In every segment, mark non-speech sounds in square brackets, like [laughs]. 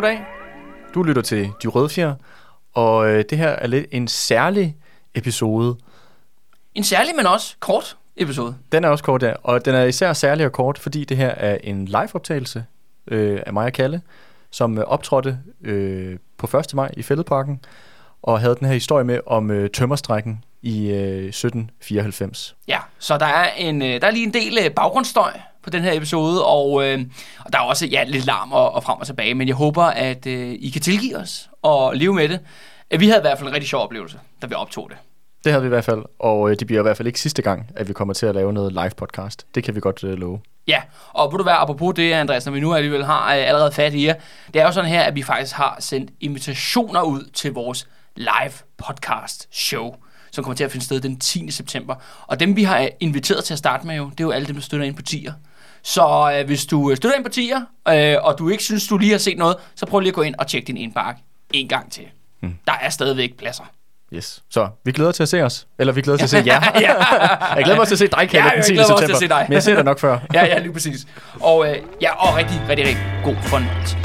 goddag. Du lytter til De Røde Fjer, og øh, det her er lidt en særlig episode. En særlig, men også kort episode. Den er også kort, ja, og den er især særlig og kort, fordi det her er en live-optagelse øh, af mig og Kalle, som øh, optrådte øh, på 1. maj i Fælledparken, og havde den her historie med om øh, tømmerstrækken i øh, 1794. Ja, så der er, en, øh, der er lige en del øh, baggrundsstøj på den her episode, og, øh, og der er også ja, lidt larm og, og frem og tilbage, men jeg håber, at øh, I kan tilgive os og leve med det. Vi havde i hvert fald en rigtig sjov oplevelse, da vi optog det. Det havde vi i hvert fald, og øh, det bliver i hvert fald ikke sidste gang, at vi kommer til at lave noget live podcast. Det kan vi godt øh, love. Ja, og vil du være apropos det, Andreas, når vi nu alligevel har øh, allerede fat i jer, det er jo sådan her, at vi faktisk har sendt invitationer ud til vores live podcast show, som kommer til at finde sted den 10. september. Og dem, vi har inviteret til at starte med, jo, det er jo alle dem, der støtter ind på tier. Så øh, hvis du støtter ind på tier, øh, og du ikke synes, du lige har set noget, så prøv lige at gå ind og tjekke din indbakke en gang til. Hmm. Der er stadigvæk pladser. Yes. Så vi glæder til at se os. Eller vi glæder til at se [laughs] jer. ja. jeg glæder mig til at se dig, Kalle, Ja, den 10. jeg glæder mig også til september. at se dig. Men jeg ser dig nok før. [laughs] ja, ja, lige præcis. Og, øh, ja, og rigtig, rigtig, rigtig god fornøjelse.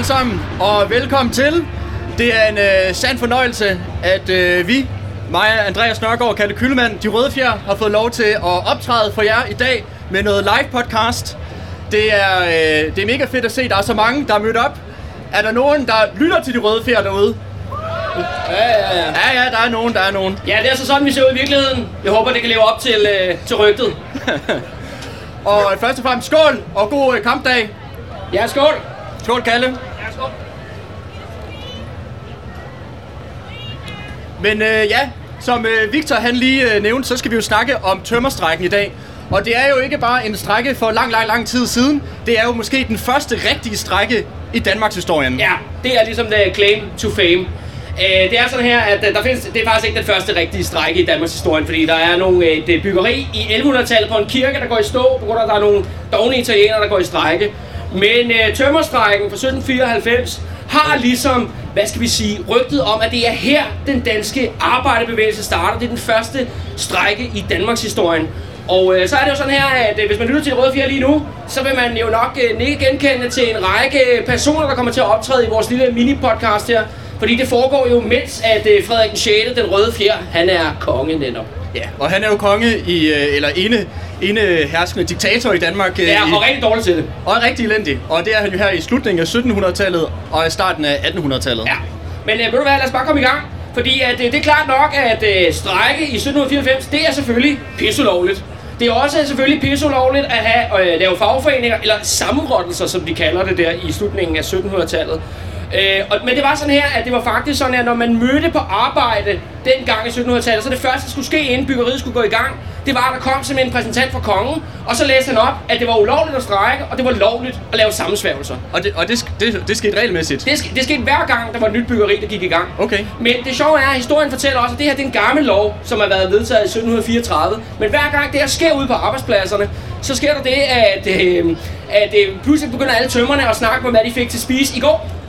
Alle sammen, og velkommen til. Det er en øh, sand fornøjelse, at øh, vi, mig, Andreas Nørgaard og Kalle Kyllemand, de røde fjer, har fået lov til at optræde for jer i dag med noget live podcast. Det er, øh, det er mega fedt at se, der er så mange, der er mødt op. Er der nogen, der lytter til de røde fjer derude? Ja, ja, ja. Ja, ja, der er nogen, der er nogen. Ja, det er så sådan, vi ser ud i virkeligheden. Jeg håber, det kan leve op til, øh, til rygtet. [laughs] Og først og fremmest skål og god øh, kampdag. Ja, skål. Skål, Kalle. Men øh, ja, som øh, Victor han lige øh, nævnte, så skal vi jo snakke om tømmerstrækken i dag. Og det er jo ikke bare en strække for lang, lang, lang tid siden. Det er jo måske den første rigtige strække i Danmarks historien. Ja, det er ligesom the claim to fame. Øh, det er sådan her, at øh, der findes, det er faktisk ikke den første rigtige strække i Danmarks historie, fordi der er nogle, øh, det øh, byggeri i 1100-tallet på en kirke, der går i stå, på grund af, at der er nogle dogne italienere, der går i strække. Men øh, tømmerstrækken fra 1794 har ligesom, hvad skal vi sige, rygtet om, at det er her, den danske arbejderbevægelse starter. Det er den første strække i Danmarks historien. Og øh, så er det jo sådan her, at øh, hvis man lytter til Røde Fjer lige nu, så vil man jo nok øh, ikke genkende til en række personer, der kommer til at optræde i vores lille mini-podcast her. Fordi det foregår jo, mens at øh, Frederik 6., den Røde Fjer, han er konge netop. ja. Og han er jo konge i, øh, eller ene, ene herskende diktator i Danmark. Øh, Ja, i, og rigtig dårligt til det. og er rigtig elendig. Og det er han jo her i slutningen af 1700-tallet og i starten af 1800-tallet. Ja, men øh, ved du hvad, lad os bare komme i gang. Fordi at, øh, det er klart nok, at øh, strække i 1794, det er selvfølgelig pisseulovligt. Det er også selvfølgelig pisseulovligt at have, øh, lave fagforeninger, eller sammenrottelser, som de kalder det der i slutningen af 1700-tallet. Øh, og, men det var sådan her, at det var faktisk sådan, at når man mødte på arbejde dengang i 1700-tallet, så det første, der skulle ske, inden byggeriet skulle gå i gang, det var, at der kom simpelthen en repræsentant fra kongen, og så læste han op, at det var ulovligt at strække, og det var lovligt at lave sammensværgelser. Og, det, og det, det, det skete regelmæssigt. Det, det skete hver gang, der var et nyt byggeri, der gik i gang. Okay. Men det sjove er, at historien fortæller også, at det her det er en gammel lov, som har været vedtaget i 1734. Men hver gang det her sker ude på arbejdspladserne, så sker der det, at, øh, at øh, pludselig begynder alle tømmerne at snakke om, hvad de fik til spise i går.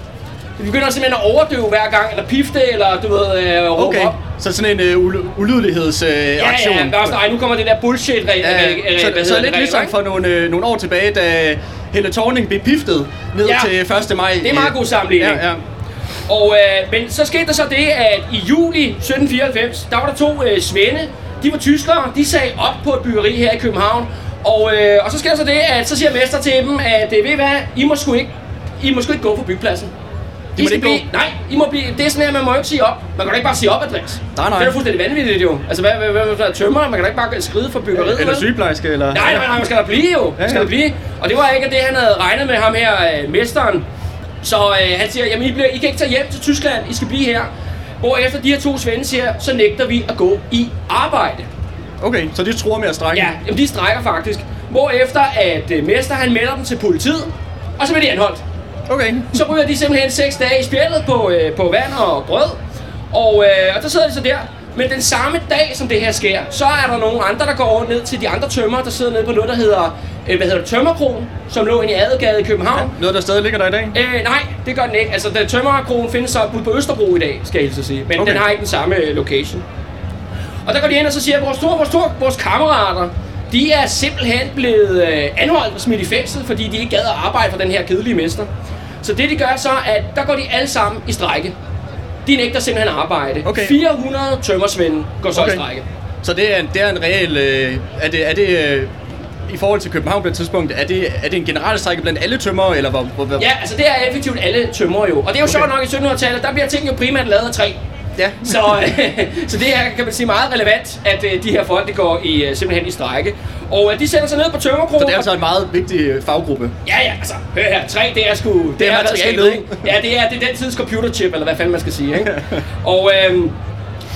De begynder simpelthen at overdøve hver gang, eller pifte, eller du ved, øh, råbe Okay, op. så sådan en øh, ul- ulydighedsaktion. Øh, Ja, aktion. ja, ja, nej, nu kommer det der bullshit re- Ja, re- re- så, hvad så lidt det, ligesom for nogle, øh, nogle år tilbage, da Helle Thorning blev piftet ned Ja. til 1. maj. Det er meget god sammenligning. Ja, ja. Og, øh, men så skete der så det, at i juli 1794, der var der to øh, svende. De var tyskere, de sagde op på et byggeri her i København. Og, øh, og så sker der så det, at så siger mester til dem, at øh, ved I hvad, I må sgu ikke, I må sgu ikke gå på byggepladsen. I må skal ikke blive, nej, I må blive, det er sådan her, man må ikke sige op. Man kan da ikke bare sige op, Andreas. Nej, nej. Det er da fuldstændig vanvittigt jo. Altså, hvad, hvad, hvad, hvad tømmer? Man kan da ikke bare skride for byggeriet. Eller sygeplejerske, eller... Nej, nej, nej, man skal der blive jo. Man skal der blive. Og det var ikke det, han havde regnet med ham her, øh, mesteren. Så øh, han siger, jamen I, bliver, I kan ikke tage hjem til Tyskland, I skal blive her. Hvor efter de her to svende siger, så nægter vi at gå i arbejde. Okay, så de tror med at strække? Ja, jamen de strækker faktisk. Hvor efter at øh, Mester han melder dem til politiet, og så bliver de anholdt. Okay. Så ryger de simpelthen 6 dage i spjældet på, øh, på vand og brød. Og, øh, og der sidder de så der. Men den samme dag, som det her sker, så er der nogle andre, der går over ned til de andre tømmer, der sidder nede på noget, der hedder, øh, hvad hedder det, Tømmerkronen, som lå inde i Adegade i København. Noget, der stadig ligger der i dag? Øh, nej, det gør den ikke. Altså, den Tømmerkronen findes så ude på Østerbro i dag, skal jeg hilse sige. Men Okay. den har ikke den samme øh, location. Og der går de ind og så siger, at vores, to, vores, to, vores kammerater, de er simpelthen blevet øh, anholdt og smidt i fængsel, fordi de ikke gad at arbejde for den her kedelige mester. Så det de gør så, at der går de alle sammen i strække. De nægter simpelthen arbejde. Okay. 400 tømmersvende går så okay. i strække. Så det er, en- det er en reel... Øh, er det, er det øh, i forhold til København på et tidspunkt, er det, er det en generalstrække blandt alle tømmer, eller hvor, hvor, hvor? Ja, altså det er effektivt alle tømmer jo. Og det er jo Okay. sjovt nok i 1700-tallet, der bliver ting jo primært lavet af træ. Ja. Så, øh, [laughs] så det er, kan man sige, meget relevant, at øh, de her folk de går i, øh, simpelthen i strække. Og øh, de sætter sig ned på tømmerkrogen. Så det er altså en meget vigtig øh, faggruppe. Ja, ja, altså, hør her, træ, det er sgu... Det, Det er redskabet, materialet. ikke? Ja, det er, det er den tids computerchip, eller hvad fanden man skal sige, ikke? [laughs] og, øhm,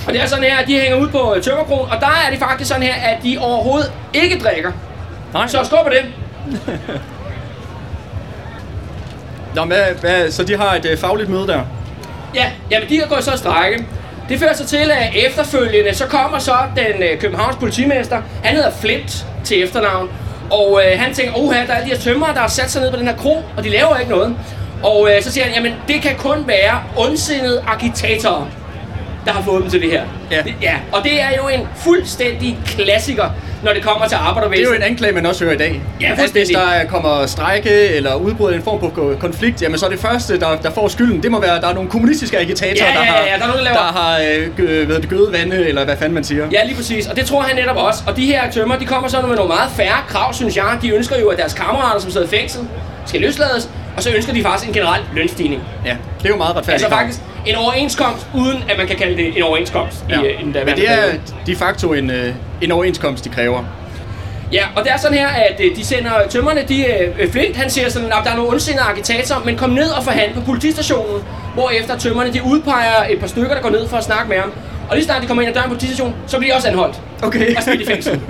og det er sådan her, at de hænger ud på øh, tømmerkrogen, og der er det faktisk sådan her, at de overhovedet ikke drikker. Nej. Så skål på det. [laughs] Nå, hvad, hvad, så de har et øh, fagligt møde der? Ja, jamen de har gået så i strække. Det fører så til, at efterfølgende, så kommer så den øh, Københavns politimester, han hedder Flint til efternavn, og øh, han tænker, oha, der er de her tømmer, der har sat sig ned på den her kro, og de laver ikke noget. Og øh, så siger han, jamen det kan kun være ondsindede agitatorer, der har fået dem til det her. Ja. Det, ja. Og det er jo en fuldstændig klassiker, når det kommer til Det er arbejdervæsenet. jo en anklage, man også hører i dag. Ja, at hvis der kommer strejke eller udbryder en form på ko- konflikt, jamen så er det første, der, der får skylden, det må være, at der er nogle kommunistiske agitatorer, Ja, ja, der ja, har, ja, der er nogen, der der har øh, hedder det, gødet vande, eller hvad fanden man siger. Ja, lige præcis. Og det tror han netop også. Og de her tømmer, de kommer så med nogle meget færre krav, synes jeg. De ønsker jo, at deres kammerater, som sidder i fængsel, skal løslades. Og så ønsker de faktisk en generel lønstigning. Ja, det er jo meget retfærdigt. Altså faktisk en overenskomst, uden at man kan kalde det en overenskomst Ja. i, øh, i den Men daværende det er de facto en, øh, en overenskomst, de kræver. Ja, og det er sådan her, at øh, de sender øh, tømmerne, de, øh, Flint han siger sådan, at der er nogle ondsindede agitatorer, men kom ned og forhandle på politistationen, hvorefter tømmerne de udpeger et par stykker, der går ned for at snakke med ham. Og lige snart de kommer ind ad døren på politistationen, så bliver de også anholdt. Okay. Og smidt i fængsel.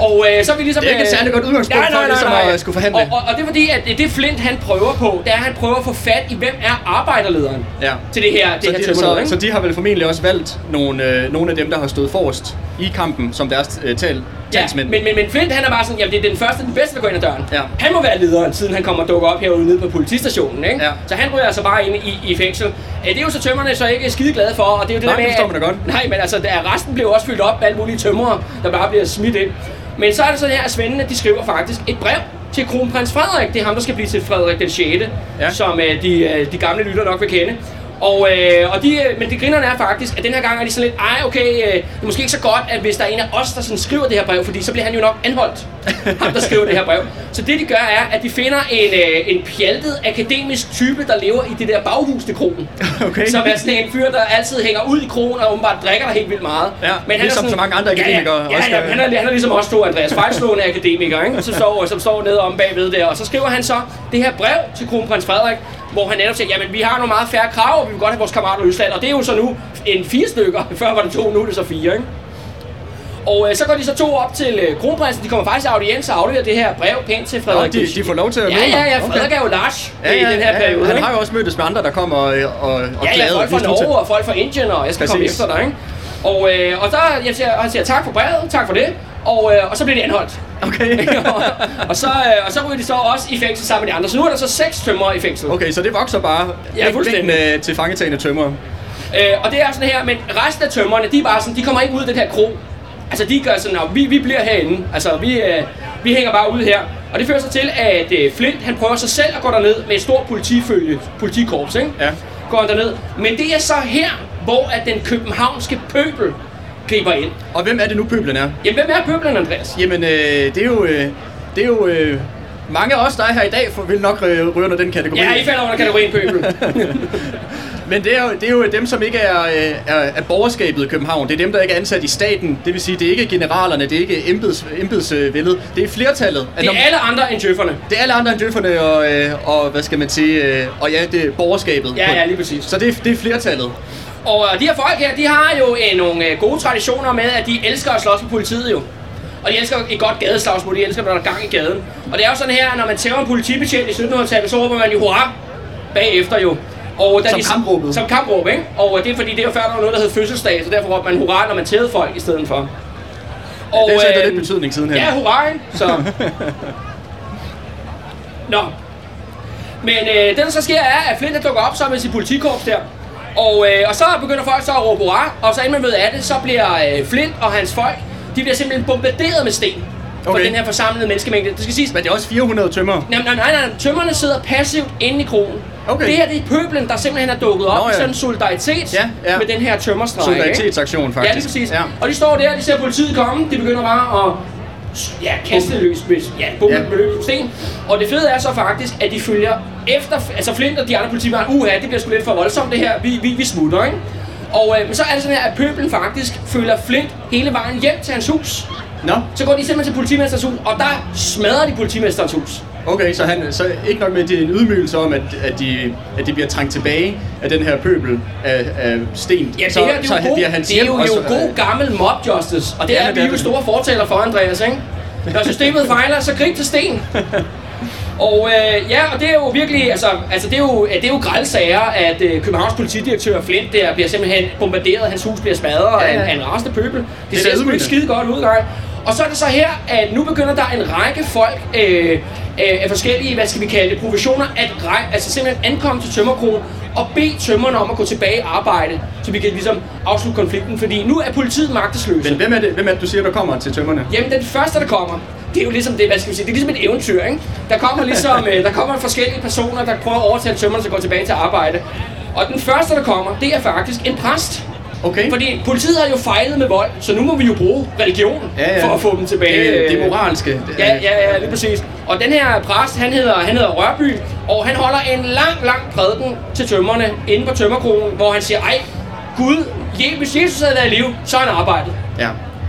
Og øh, så er vi ligesom... Det er ikke et øh, særligt godt udgangspunkt for ligesom at skulle forhandle. Og, og, og det er fordi, at det Flint han prøver på, det er, at han prøver at få fat i, hvem er arbejderlederen Ja. til det her, det Så her de, så, ikke? så de har vel formentlig også valgt nogle, øh, nogle af dem, der har stået forrest i kampen som deres øh, tal, Ja, men, men, men Flint han er bare sådan, jamen det er den første, den bedste, der går ind ad døren. Ja. Han må være lederen, siden han kommer og dukker op herude nede på politistationen, ikke? Ja. Så han ryger altså bare ind i, i fængsel. Øh, Det er jo så tømmerne så ikke skide glade for, og det er jo det Nej, der med, det forstår man da godt. Nej, men altså, resten blev også fyldt op med alle mulige tømrere, der bare bliver smidt ind. Men så er det sådan her, at svendene, de skriver faktisk et brev til kronprins Frederik. Det er ham, der skal blive til Frederik den 6., Ja. som øh, de, øh, de gamle lytter nok vil kende. Og, øh, og de, men det grinerne er faktisk, at den her gang er de sådan lidt, ej okay, øh, det er måske ikke så godt, at hvis der er en af os, der sådan skriver det her brev, fordi så bliver han jo nok anholdt, ham der skriver det her brev. Så det de gør er, at de finder en, øh, en pjaltet akademisk type, der lever i det der baghus til kronen. Okay. Som er sådan en fyr, der altid hænger ud i kronen og åbenbart drikker der helt vildt meget. Ja, han ligesom så mange andre akademikere Ja, ja, også ja, gør. han, er, han er ligesom også to Andreas Fejlslående akademiker, ikke? Som står, som står nede om bagved der. Og så skriver han så det her brev til kronprins Frederik, hvor han netop siger, jamen vi har nogle meget færre krav, og vi vil godt have vores kammerater løsladt. Og det er jo så nu en fire stykker. [laughs] Før var det to, nu er det så fire, ikke? Og øh, så går de så to op til øh, kronprinsen. De kommer faktisk til audiens og afleverer det her brev pænt til Frederik. de, de får lov til at Ja, møde ja, ham? ja. Frederik er jo large Ja, i ja, den her ja, periode. Han har jo også mødtes med andre, der kommer og, og, og Ja, ja, folk fra. Norge og folk fra Indien, og jeg skal komme Præcis. efter dig, ikke? Og, øh, og der jeg siger, han siger tak for brevet, tak for det, og, øh, og så bliver de anholdt. Okay. og, [laughs] og, så, øh, og så ryger de så også i fængsel sammen med de andre. Så nu er der så seks tømmer i fængsel. Okay, så det vokser bare Ja, fuldstændig. mængden, øh, til fangetagende tømmer. Øh, og det er sådan her, men resten af tømmerne, de er bare sådan, de kommer ikke ud af den her kro. Altså de gør sådan, at vi, vi bliver herinde. Altså vi, øh, vi hænger bare ude her. Og det fører så til, at øh, Flint, han prøver sig selv at gå derned med et stort politifølge, politikorps, ikke? Ja. Går han derned. Men det er så her, hvor at den københavnske pøbel griber ind. Og hvem er det nu, pøblen er? Jamen, hvem er pøblen, Andreas? Jamen, øh, det er jo... Øh, det er jo øh, mange af os, der er her i dag, for, vil nok øh, ryge under den kategori. Ja, I falder under kategorien pøbel. [laughs] Men det er, jo, det er jo dem, som ikke er, øh, er, er borgerskabet i København. Det er dem, der ikke er ansat i staten. Det vil sige, det er ikke generalerne, det er ikke embeds, embedsvældet. Det er flertallet. Det er alle andre end djøfferne. det er alle andre end djøfferne og, øh, og, hvad skal man sige, øh, og ja, det er borgerskabet. Ja, ja, lige præcis. Så det er, det er flertallet. Og øh, de her folk her, de har jo øh, nogle øh, gode traditioner med, at de elsker at slås med politiet jo. Og de elsker et godt gadeslagsmål, de elsker, når der er gang i gaden. Og det er jo sådan her, når man tæver en politibetjent i 1700-tallet, så råber man jo hurra bagefter jo. Og da Som de, kampråbet. Som kampråb, ikke? Og øh, det er fordi, det er jo før, der var noget, der hed fødselsdag, så derfor råber man hurra, når man tævede folk i stedet for. Og, det er så øh, lidt betydning siden her. Ja, hurra, ikke? Så. [laughs] Nå. Men øh, det, der så sker, er, at Flint er dukker op sammen med sit politikorps der. Og, øh, og så begynder folk så at råbe hurra, og så inden man ved af det, så bliver øh, Flint og hans folk, de bliver simpelthen bombarderet med sten. For Okay. den her forsamlede menneskemængde. Det skal siges, Men det er også 400 tømmer. Nej, nej, nej, nej. Tømmerne sidder passivt inde i krogen. Okay. Det her det er pøblen, der simpelthen er dukket op Nå, i ja. sådan en solidaritet Ja, ja. med den her tømmerstrejke. ikke? Solidaritetsaktion, faktisk. Ja, lige præcis. Ja. Og de står der, de ser politiet komme, de begynder bare at ja, kaste løs med, ja, bombe Ja. med løs med sten. Og det fede er så faktisk, at de følger efter, altså Flint og de andre politimænd, uha, det bliver sgu lidt for voldsomt det her, vi, vi, vi smutter, ikke? Og øh, men så er det sådan her, at pøblen faktisk følger Flint hele vejen hjem til hans hus. Nå, Så går de simpelthen til politimesterens hus, og der smadrer de politimesterens hus. Okay, så, han, så ikke nok med, at det er en ydmygelse om, at, at, de, at de bliver trængt tilbage af den her pøbel af, af sten. Ja, det så, her, det så er jo, god, bliver hans det er jo, også, jo god gammel mob justice, og det Ja, er vi jo store fortaler for, Andreas, ikke? Når systemet fejler, så grib til sten. Og øh, ja, og det er jo virkelig, altså, altså det er jo, det er jo grælde sager, at øh, Københavns politidirektør Flint der bliver simpelthen bombarderet, hans hus bliver smadret Ja, ja, af en, af en rasende pøbel. Det, Det er ser sgu ikke skide godt ud, nej. Og så er det så her, at nu begynder der en række folk øh, øh, af forskellige, hvad skal vi kalde det, professioner, at altså simpelthen ankomme til tømmerkrogen og bede tømmerne om at gå tilbage og arbejde, så vi kan ligesom afslutte konflikten, fordi nu er politiet magtesløse. Men hvem er, det, hvem er det, du siger, der kommer til tømmerne? Jamen, den første, der kommer, det er jo ligesom det, hvad skal vi sige, det er ligesom et eventyr, ikke? Der kommer [laughs] ligesom, øh, der kommer forskellige personer, der prøver at overtale tømmerne til at gå tilbage til arbejde. Og den første, der kommer, det er faktisk en præst. Okay. Fordi politiet har jo fejlet med vold, så nu må vi jo bruge religion Ja, ja. for at få dem tilbage. det, det moralske. Ja, ja, ja, lige præcis. Og den her præst, han hedder, han hedder Rørby, og han holder en lang, lang prædiken til tømmerne inde på tømmerkronen, hvor han siger, ej, Gud, hvis Jesus havde været i live, så er han arbejdet. ja.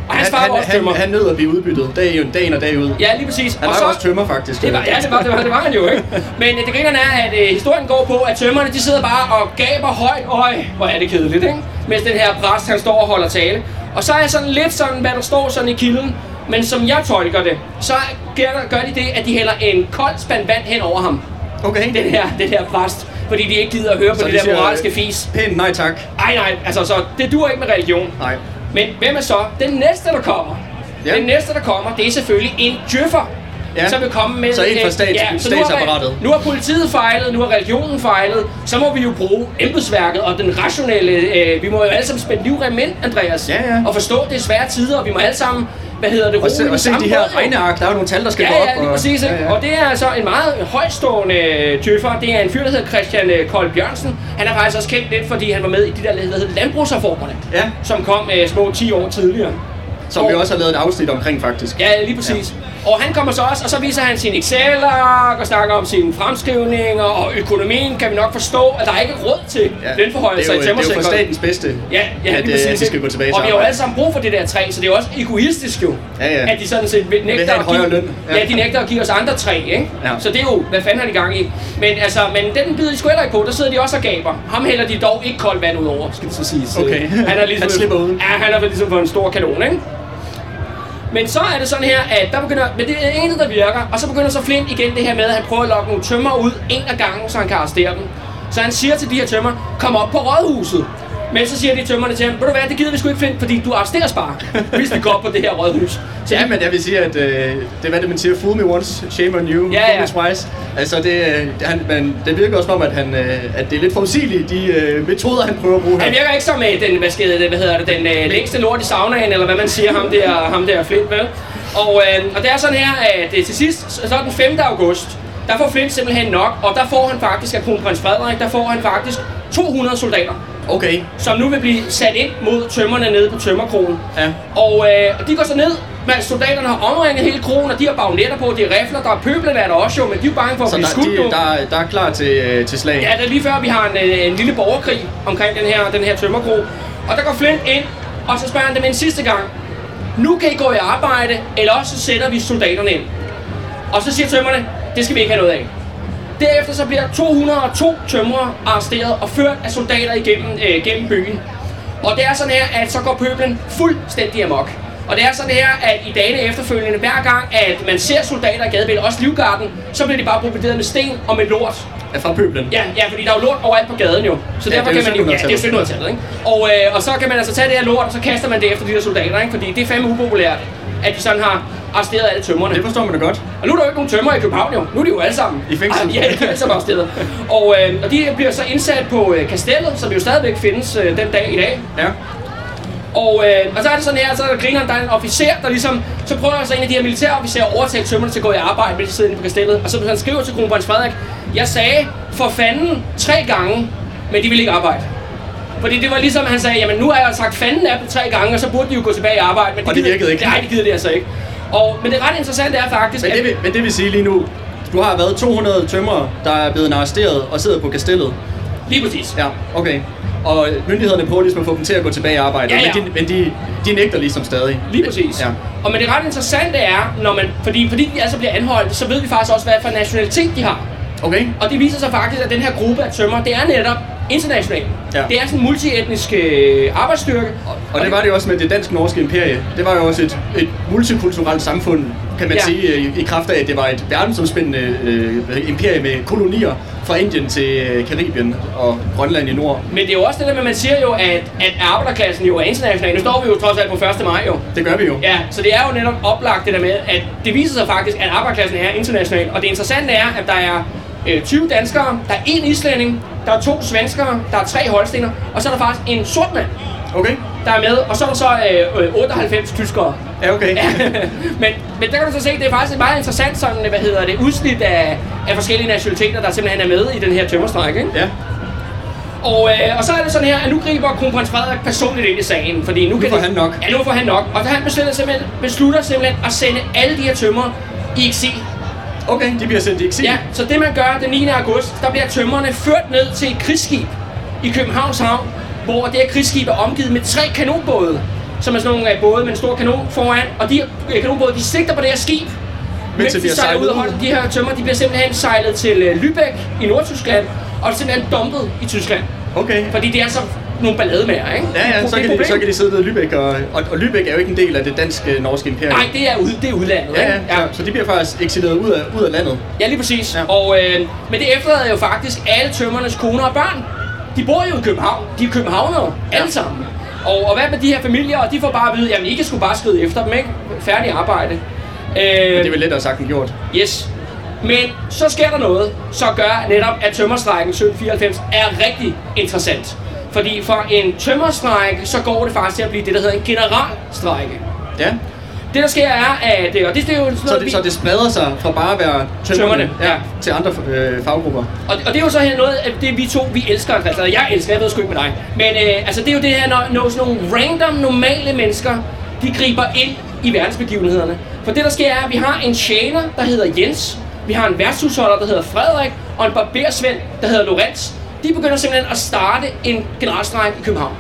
Og hans han, far han, var også han, tømrer. han nød at blive udbyttet dag, ind- dag ind og dag ud. Ja, lige præcis. Han var jo også tømmer, faktisk. Det var, ja, det var, det var, det var han jo, ikke? Men øh, det grinerne er, at øh, historien går på, at tømmerne, de sidder bare og gaber højt. Øj, hvor er det kedeligt, ikke? Mens den her præst, han står og holder tale. Og så er sådan lidt sådan, hvad der står sådan i kilden. Men som jeg tolker det, så gør, de det, at de hælder en kold spand vand hen over ham. Okay. Den her, den her præst. Fordi de ikke gider at høre på Så det de der siger, moralske fis. Pænt nej tak. Ej, nej, altså så det duer ikke med religion. Nej. Men hvem er så den næste, der kommer? Ja. Den næste, der kommer, det er selvfølgelig en djøffer. Ja. Som vil komme med... Så en fra øh, stats- så nu har- statsapparatet. Nu har politiet fejlet, nu har religionen fejlet. Så må vi jo bruge embedsværket og den rationelle... Øh, vi må jo alle sammen spænde livrem ind, Andreas. Ja, ja. Og forstå, det er svære tider, og vi må alle sammen... Hvad hedder det? Og se, og se de her regneark, der er jo nogle tal, der skal Ja, gå op. ja, lige præcis. Ja, ja. Og det er altså en meget højstående tøffer. Det er en fyr, der hedder Christian øh, Kold Bjørnsen. Han er faktisk også kendt lidt, fordi han var med i de der, der hedder landbrugsreformerne. Ja. Som kom øh, små 10 år tidligere. Som vi Og- også har lavet et afsnit omkring, faktisk. Ja, lige præcis. Ja. Og han kommer så også, og så viser han sin Excel-ark og snakker om sine fremskrivninger, og økonomien kan vi nok forstå, at der ikke er råd til Ja. lønforhøjelser er i jo, det er jo for statens bedste, Ja, ja, at, lige præcis. at de skal gå tilbage og til vi har jo alle sammen brug for det der træ, så det er jo også egoistisk jo. Ja, ja. At de sådan set nægter at give, løn. Ja. Ja. de nægter at give os andre træ, ikke? Ja. Så det er jo, hvad fanden har de gang i? Men altså, men den bider de sgu heller ikke på, der sidder de også og gaber. Ham hælder de dog ikke koldt vand ud over, skal det så siges. Okay. Han, er ligesom, Han slipper uden. Ja, han er ligesom for en stor kanon, ikke? Men så er det sådan her, at der begynder, men det er intet, eneste, der virker, og så begynder så Flint igen det her med, at han prøver at lokke nogle tømmer ud en af gangen, så han kan arrestere dem. Så han siger til de her tømmer, kom op på rådhuset. Men så siger de tømmerne til ham, ved du hvad, det gider vi sgu ikke Flint, fordi du arresteres bare, hvis vi går på det her rådhus. Så Ja, men jeg vil sige, at øh, det er, hvad det, man siger, fool me once, shame on you, Ja, fool ja. me twice. Altså, det, øh, han, man, det virker også som om, at, han, øh, at det er lidt forudsigeligt, de øh, metoder, han prøver at bruge her. Han virker ikke som øh, den, hvad, skal det, hvad hedder det, den øh, længste lort i saunaen, eller hvad man siger, ham der, ham der Flint, vel? Og, øh, og det er sådan her, at øh, til sidst, så så den 5. august, der får Flint simpelthen nok, og der får han faktisk af kronprins Frederik, der får han faktisk 200 soldater, Okay, som nu vil blive sat ind mod tømmerne nede på tømmerkronen. ja. Og øh, de går så ned, Men soldaterne har omringet hele kronen, og de har bagnetter på, de er rifler, der er pøblerne er der også jo, men de er bange for at Så blive der, skudt de, nu. der, der er klar til, øh, til slag. Ja, det er lige før, vi har en, øh, en lille borgerkrig omkring den her, den her tømmerkro. Og der går Flint ind, og så spørger han dem en sidste gang. Nu kan I gå i arbejde, eller også så sætter vi soldaterne ind. Og så siger tømmerne, det skal vi ikke have noget af. Derefter så bliver 202 tømrere arresteret og ført af soldater igennem øh, gennem byen. Og det er sådan her, at så går pøblen fuldstændig amok. Og det er sådan her, at i dagene efterfølgende, hver gang, at man ser soldater i gadebilledet, også livgarden, så bliver de bare bombarderet med sten og med lort. Er fra pøblen. Ja, ja, fordi der er jo lort overalt på gaden jo. Så Ja, derfor det er kan man jo, ja, det er jo 1700-tallet, ikke? Og, øh, og så kan man altså tage det her lort, og så kaster man det efter de der soldater, ikke? Fordi det er fandme upopulært, at de sådan har arresteret alle tømmerne. Det forstår man da godt. Og nu er der jo ikke nogen tømmer i København jo. Nu er de jo alle sammen. I fængsel. Ah, Ja, de er alle sammen arresteret. Og, øh, og de bliver så indsat på øh, kastellet, som jo stadigvæk findes øh, den dag i dag. Ja. Og, øh, og så er det sådan her, så er der er en officer, der ligesom, så prøver så en af de her militærofficerer at overtale tømmerne til at gå i arbejde, mens de sidder inde på kastellet. Og så han skriver til kronprins Frederik, jeg sagde for fanden tre gange, men de ville ikke arbejde. Fordi det var ligesom, han sagde, jamen nu har jeg sagt fanden af dem tre gange, og så burde de jo gå tilbage i arbejde. Men Og det gider- virkede ikke. Nej, det gider det altså ikke. Og, men det ret interessante er faktisk, Men det, vil, men det vil sige lige nu, du har været 200 tømrere, der er blevet arresteret og sidder på kastellet. Lige præcis. Ja, okay. Og myndighederne prøver ligesom at få dem til at gå tilbage i arbejde, Ja, ja. men, de, men de, de nægter ligesom stadig. Lige præcis. Ja. Og men det ret interessante er, når man, fordi, fordi de altså bliver anholdt, så ved vi faktisk også, hvad for nationalitet de har. Okay. Og det viser sig faktisk, at den her gruppe af tømmer, det er netop international. Ja. Det er sådan en multietnisk øh, arbejdsstyrke. Og det var det også med det dansk-norske imperie. Det var jo også et, et multikulturelt samfund, kan man Ja. ja. sige, øh, i, i kraft af, at det var et verdensomspændende øh, imperie med kolonier fra Indien til øh, Karibien og Grønland i nord. Men det er jo også det der med, at man siger jo, at, at arbejderklassen jo er international. Nu står vi jo trods alt på 1. maj jo. Det gør vi jo. Ja, så det er jo netop oplagt det der med, at det viser sig faktisk, at arbejderklassen er international. Og det interessante er, at der er øh, 20 danskere, der er en islænding, der er to svenskere, der er tre holstener, og så er der faktisk en sort mand, Okay? der er med, og så er der så øh, øh, 98 tyskere. Ja, okay. [laughs] men, men der kan du så se, det er faktisk et meget interessant sådan, hvad hedder det, udsnit af, af forskellige nationaliteter, der simpelthen er med i den her tømmerstræk, ikke? Ja. Og, øh, og så er det sådan her, at nu griber kronprins Frederik personligt ind i sagen, fordi nu, kan får det- han nok. Ja, nu får han nok. Og så han beslutter simpelthen, beslutter simpelthen at sende alle de her tømmer i eksil. Okay, de bliver sendt i eksil. Ja, så det man gør den 9. august, der bliver tømmerne ført ned til et krigsskib i Københavns Havn, hvor det her krigsskib er omgivet med tre kanonbåde, som er sådan nogle øh, både med en stor kanon foran, og de øh, kanonbåde, de sigter på det her skib, mens de bliver sejlet ud holder de her tømmer, de bliver simpelthen sejlet til øh, Lübeck i Nordtyskland, og simpelthen dumpet i Tyskland. Okay. Fordi det er så nogle ballademager, ikke? Ja, ja, så kan, de, så kan de sidde nede i Lübeck, og, og, og Lübeck er jo ikke en del af det danske-norske imperium. Nej, det er, ude, det er udlandet, Ja, ikke? ja, så, så de bliver faktisk eksileret ud af, ud af landet. Ja, lige præcis. Ja. Ja. Og, øh, men det efterlader jo faktisk alle tømmernes koner og børn. De bor jo i København. De er københavnere, ja. alle sammen. Og, og hvad med de her familier? Og de får bare at vide, jamen I kan sgu bare skride efter dem, ikke? Færdig arbejde. Øh, Det er vel lettere sagt end gjort. Yes. Men så sker der noget, så gør netop, at tømmerstrækken 1794 er rigtig interessant. Fordi for en tømmerstrække, så går det faktisk til at blive det, der hedder en generalstrække. Ja. Det der sker er, at... øh, Og det, det er jo sådan Så noget, det, vi- så det spreder sig fra bare at være tømmerne, Tømmerne, ja. til andre øh, faggrupper. Og, og det er jo så her noget af det, vi to, vi elsker, altså jeg elsker, jeg ved sgu ikke med dig. Men øh, altså det er jo det her, når, når sådan nogle random, normale mennesker, de griber ind i verdensbegivenhederne. For det der sker er, at vi har en tjener, der hedder Jens, vi har en værtshusholder, der hedder Frederik, og en barbersvend, der hedder Lorenz. De begynder simpelthen at starte en generalstræk i København.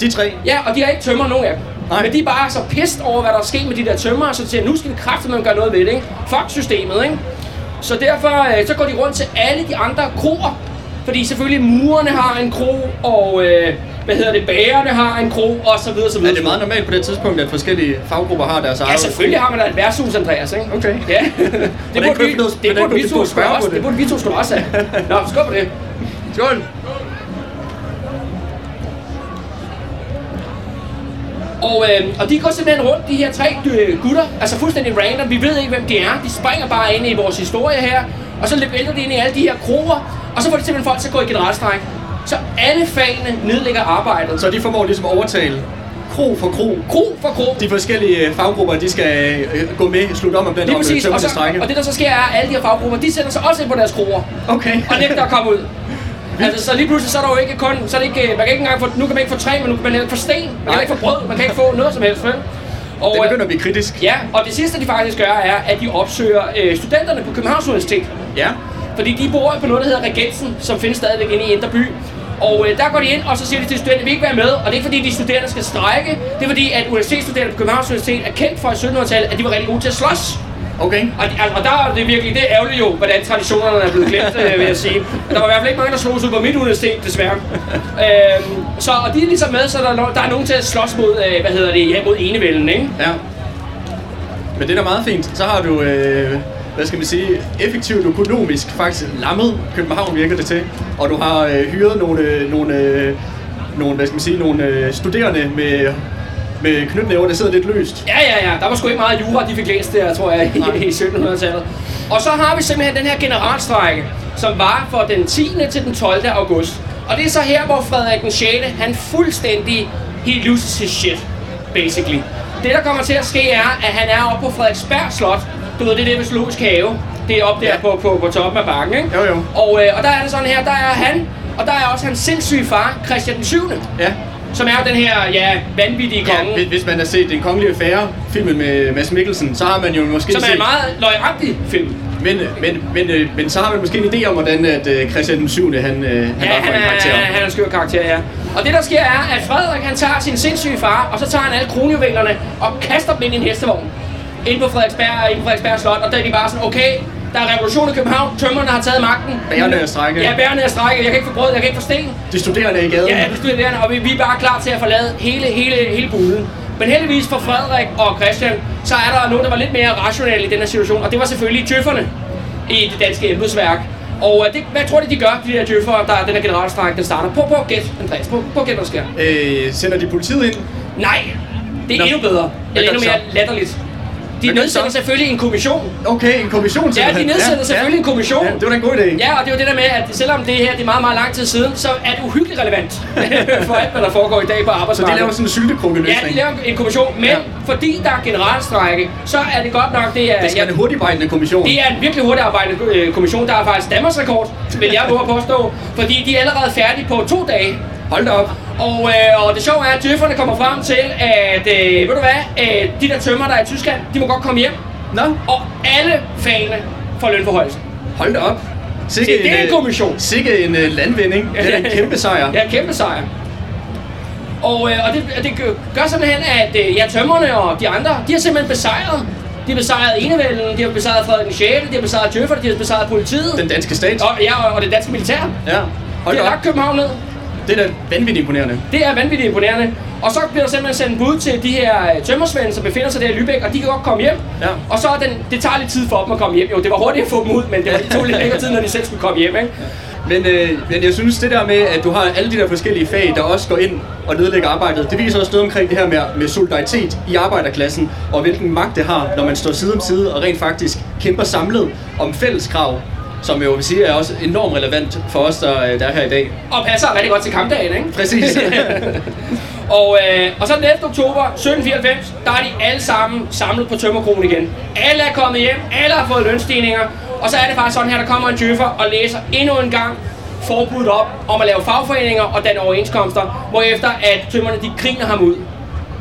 De tre. Ja, og de har ikke tømmer nogen af dem. Nej. Men de er bare så pissed over, hvad der er sket med de der tømmer, så de siger, nu skal vi kraftigt gøre noget ved det, ikke? Fuck systemet, ikke? Så derfor øh, så går de rundt til alle de andre kroer. Fordi selvfølgelig murerne har en kro, og øh, hvad hedder det, bagerne har en kro, og så videre, så videre. Er det meget normalt på det tidspunkt, at forskellige faggrupper har deres Ja, eget? selvfølgelig har man da et værtshus, Andreas, ikke? Okay. Ja, [laughs] det burde vi, det burde vi to spørge det? burde vi to sgu også have. Nå, skål på det. Skål! Og, øh, og de går simpelthen rundt, de her tre øh, gutter, altså fuldstændig random. Vi ved ikke, hvem de er. De springer bare ind i vores historie her, og så vælter de ind i alle de her kroer, og så får de simpelthen folk til at gå i generalstræk. Så alle fagene nedlægger arbejdet. Så de formår ligesom at overtale kro for kro. kro for kro. De forskellige øh, faggrupper, de skal øh, gå med, slutte om om den præcis, og, så, og det der så sker er, at alle de her faggrupper, de sætter sig også ind på deres kroer. Okay. og nægter at komme ud. [laughs] Altså, så lige pludselig så er der jo ikke kun, så er det ikke, man kan ikke engang få, nu kan man ikke få træ, men nu kan man ikke få sten, man kan Nej. ikke få brød, man kan ikke få noget som helst, vel? Og, Det øh, begynder at blive kritisk. Ja, og det sidste, de faktisk gør, er, at de opsøger øh, studenterne på Københavns Universitet. Ja. Fordi de bor på noget, der hedder Regensen, som findes stadigvæk inde i Indre By. Og øh, der går de ind, og så siger de til studerende, at vi ikke være med. Og det er ikke fordi, de studerende skal strække. Det er fordi, at universitetsstuderende på Københavns Universitet er kendt for i 1700-tallet, at de var rigtig gode til at slås. Okay. Og, og der er det virkelig, det er ærgerligt jo, hvordan traditionerne er blevet glemt, øh, vil jeg sige. Men der var i hvert fald ikke mange, der slog sig på mit universitet, desværre. øhm, så, og de er ligesom med, så der, er der er nogen til at slås mod, øh, hvad hedder det, ja, mod enevælden, ikke? Ja. Men det er da meget fint. Så har du, øh, hvad skal man sige, effektivt økonomisk faktisk lammet København virker det til. Og du har øh, hyret nogle, øh, nogle, øh, nogle, hvad skal man sige, nogle øh, studerende med, med knytnæver, der sidder lidt løst. Ja, ja, ja. Der var sgu ikke meget jura, de fik læst der, tror jeg, i, Nej. i 1700-tallet. Og så har vi simpelthen den her generalstrække, som var fra den 10. til den 12. august. Og det er så her, hvor Frederik den 6. han fuldstændig, he loses his shit, basically. Det, der kommer til at ske, er, at han er oppe på Frederiksberg Slot. Du ved, det er det med zoologisk have. Det er oppe der Ja. på, på, på toppen af bakken, ikke? Jo, jo. Og, øh, og der er det sådan her, der er han, og der er også hans sindssyge far, Christian den 7. Ja. Som er den her, ja, vanvittige ja konge. hvis- hvis man har set Den Kongelige Affære, filmen med Mads Mikkelsen, så har man jo måske som er en meget løgnagtig film. Men, men, men, øh, men så har man måske en idé om, hvordan at, øh, Christian den 7. han, øh, han Ja, var for han en er, karakter. han er en skør karakter, ja. Og det der sker er, at Frederik han tager sin sindssyge far, og så tager han alle kronjuvelerne og kaster dem ind i en hestevogn. Ind på Frederiksberg, ind på Frederiksberg Slot, og der er de bare sådan, okay, der er revolution i København, tømmerne har taget magten. Bærerne er strække. Ja, bærerne er strække, jeg kan ikke få brød, jeg kan ikke få sten. De studerende i gaden. Ja, det studerende, og vi, vi er bare klar til at forlade hele, hele, hele buden. Men heldigvis for Frederik og Christian, så er der nogen, der var lidt mere rationelle i den her situation, og det var selvfølgelig djøfferne i det danske embedsværk. Og øh, det, hvad tror de, de gør, de der djøffere, der den her generalstræk, den starter? På, på, gæt, Andreas, på, på, gæt, hvad der sker. Øh, sender de politiet ind? Nej, det er Nå. endnu bedre. Eller endnu de mere latterligt. De nedsætter så? selvfølgelig en kommission. Okay, en kommission Ja, de nedsætter selvfølgelig en kommission. Ja, det var da en god idé. Ja, og det er jo det der med, at selvom det her det er meget, meget lang tid siden, så er det uhyggeligt relevant [laughs] for alt, hvad der foregår i dag på Så de arbejdsmarkedet. laver sådan en syltekrukkeløsning. Ja, de laver en kommission, men Ja. ja. fordi der er generalstrække, så er det godt nok, det er... Det skal en hurtigarbejdende kommission. det er en virkelig hurtigt arbejdende øh, kommission, der er faktisk Danmarks rekord, vil jeg våge at påstå, fordi de er allerede færdige på to dage. Hold da op. Og, øh, og det sjove er, at djøfferne kommer frem til, at øh, ved du hvad, øh, de der tømmer, der er i Tyskland, de må godt komme hjem, Nå, og alle fagene får lønforhøjelse. hold da op. Sikke Se, det er en øh, kommission. Sikke en uh, landvinding. Det er en [laughs] kæmpe sejr. Ja, kæmpe sejr. Og, øh, og det, det gør- simpelthen, at øh, ja, tømmerne og de andre, de har simpelthen besejret. De har besejret enevælden, de har besejret Frederik den 6., de har besejret Djøfferne, de har besejret politiet. Den danske stat. Og, ja, og, og det danske militær. Ja, De hold har da lagt. København ned. Det er da vanvittigt imponerende. Det er vanvittigt imponerende. Og så bliver der simpelthen sendt bud til de her øh, tømmersvende, som befinder sig der i Lübeck, og de kan godt komme hjem. Ja. Og så er den, det tager lidt tid for dem at komme hjem. Jo, det var hurtigt at få dem ud, men det var, det tog lidt længere tid, når de selv skulle komme hjem. Ikke? Men, øh, men jeg synes, det der med, at du har alle de der forskellige fag, der også går ind og nedlægger arbejdet, det viser også noget omkring det her med, med solidaritet i arbejderklassen, og hvilken magt det har, når man står side om side og rent faktisk kæmper samlet om fælles krav, som jo vil sige er også enormt relevant for os, der, der er her i dag. Og passer rigtig godt til kampdagen, ikke? Præcis. [laughs] Og, øh, og så den 11. oktober 1794, der er de alle sammen samlet på Tømmerkronen igen. Alle er kommet hjem, alle har fået lønstigninger. Og så er det faktisk sådan her, der kommer en djøffer og læser endnu en gang forbuddet op om at lave fagforeninger og danne overenskomster, hvorefter at tømmerne de griner ham ud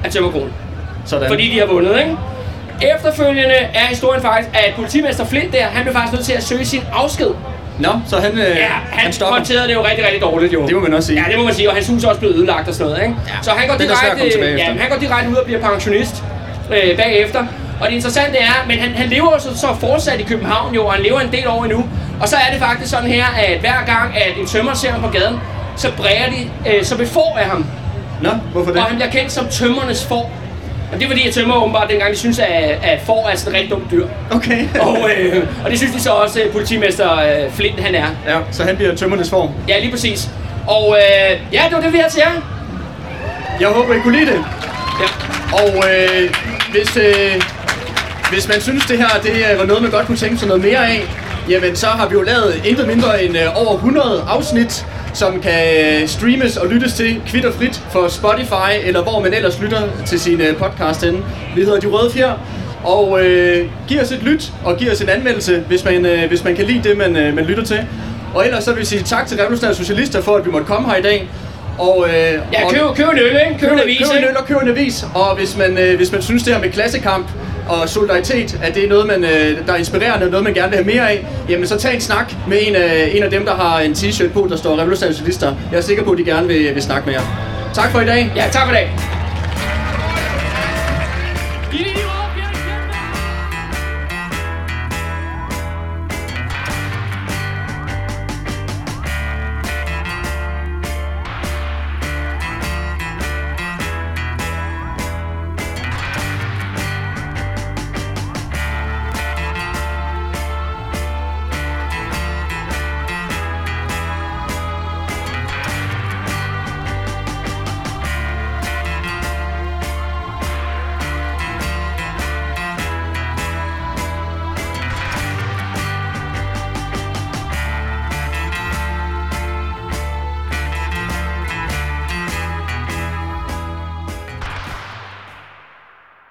af Tømmerkronen. Sådan. Fordi de har vundet, ikke? Efterfølgende er historien faktisk, at politimester Flint der, han blev faktisk nødt til at søge sin afsked. Nå, så han, øh, Ja, han, han stopper. håndterede det jo rigtig, rigtig dårligt jo. Det må man også sige. Ja, det må man sige, og hans hus er også blevet ødelagt og sådan noget, ikke? Ja, Så han går, direkte, ja, han går direkte ud og bliver pensionist øh, bagefter. Og det interessante er, men han, han lever jo så, så fortsat i København jo, og han lever en del år endnu. Og så er det faktisk sådan her, at hver gang, at en tømmer ser ham på gaden, så bræger de øh, som et får af ham. Nå, hvorfor det? Og han bliver kendt som tømmernes får. Og det er fordi, at tømmer åbenbart dengang, de synes, at, at får er sådan et rigtig dumt dyr. Okay. [laughs] Og, øh, og det synes de så også, at politimester øh, Flint han er. Ja, så han bliver tømmernes form. Ja, lige præcis. Og øh, ja, det var det, vi havde til jer. Jeg håber, I kunne lide det. Ja. Og øh, hvis, øh, hvis man synes, det her det øh, var noget, man godt kunne tænke sig noget mere af, jamen så har vi jo lavet intet mindre end øh, over 100 afsnit, som kan øh, streames og lyttes til kvitt og frit for Spotify, eller hvor man ellers lytter til sin øh, podcast henne. Vi hedder De Røde Fjer. Og øh, giv os et lyt, og giv os en anmeldelse, hvis man, øh, hvis man kan lide det, man, øh, man lytter til. Og ellers så vil vi sige tak til Revolutionære Socialister for, at vi måtte komme her i dag. Og, øh, Ja, køb, køb en øl, ikke? Køb en avis, køb en øl og køb en avis. Og hvis man, øh, hvis man synes det her med klassekamp og solidaritet, at det er noget, man, øh, der er inspirerende, og noget, man gerne vil have mere af, jamen så tag en snak med en af, en af dem, der har en t-shirt på, der står revolutionalister. Jeg er sikker på, at de gerne vil, vil snakke med jer. Tak for i dag. Ja, tak for i dag.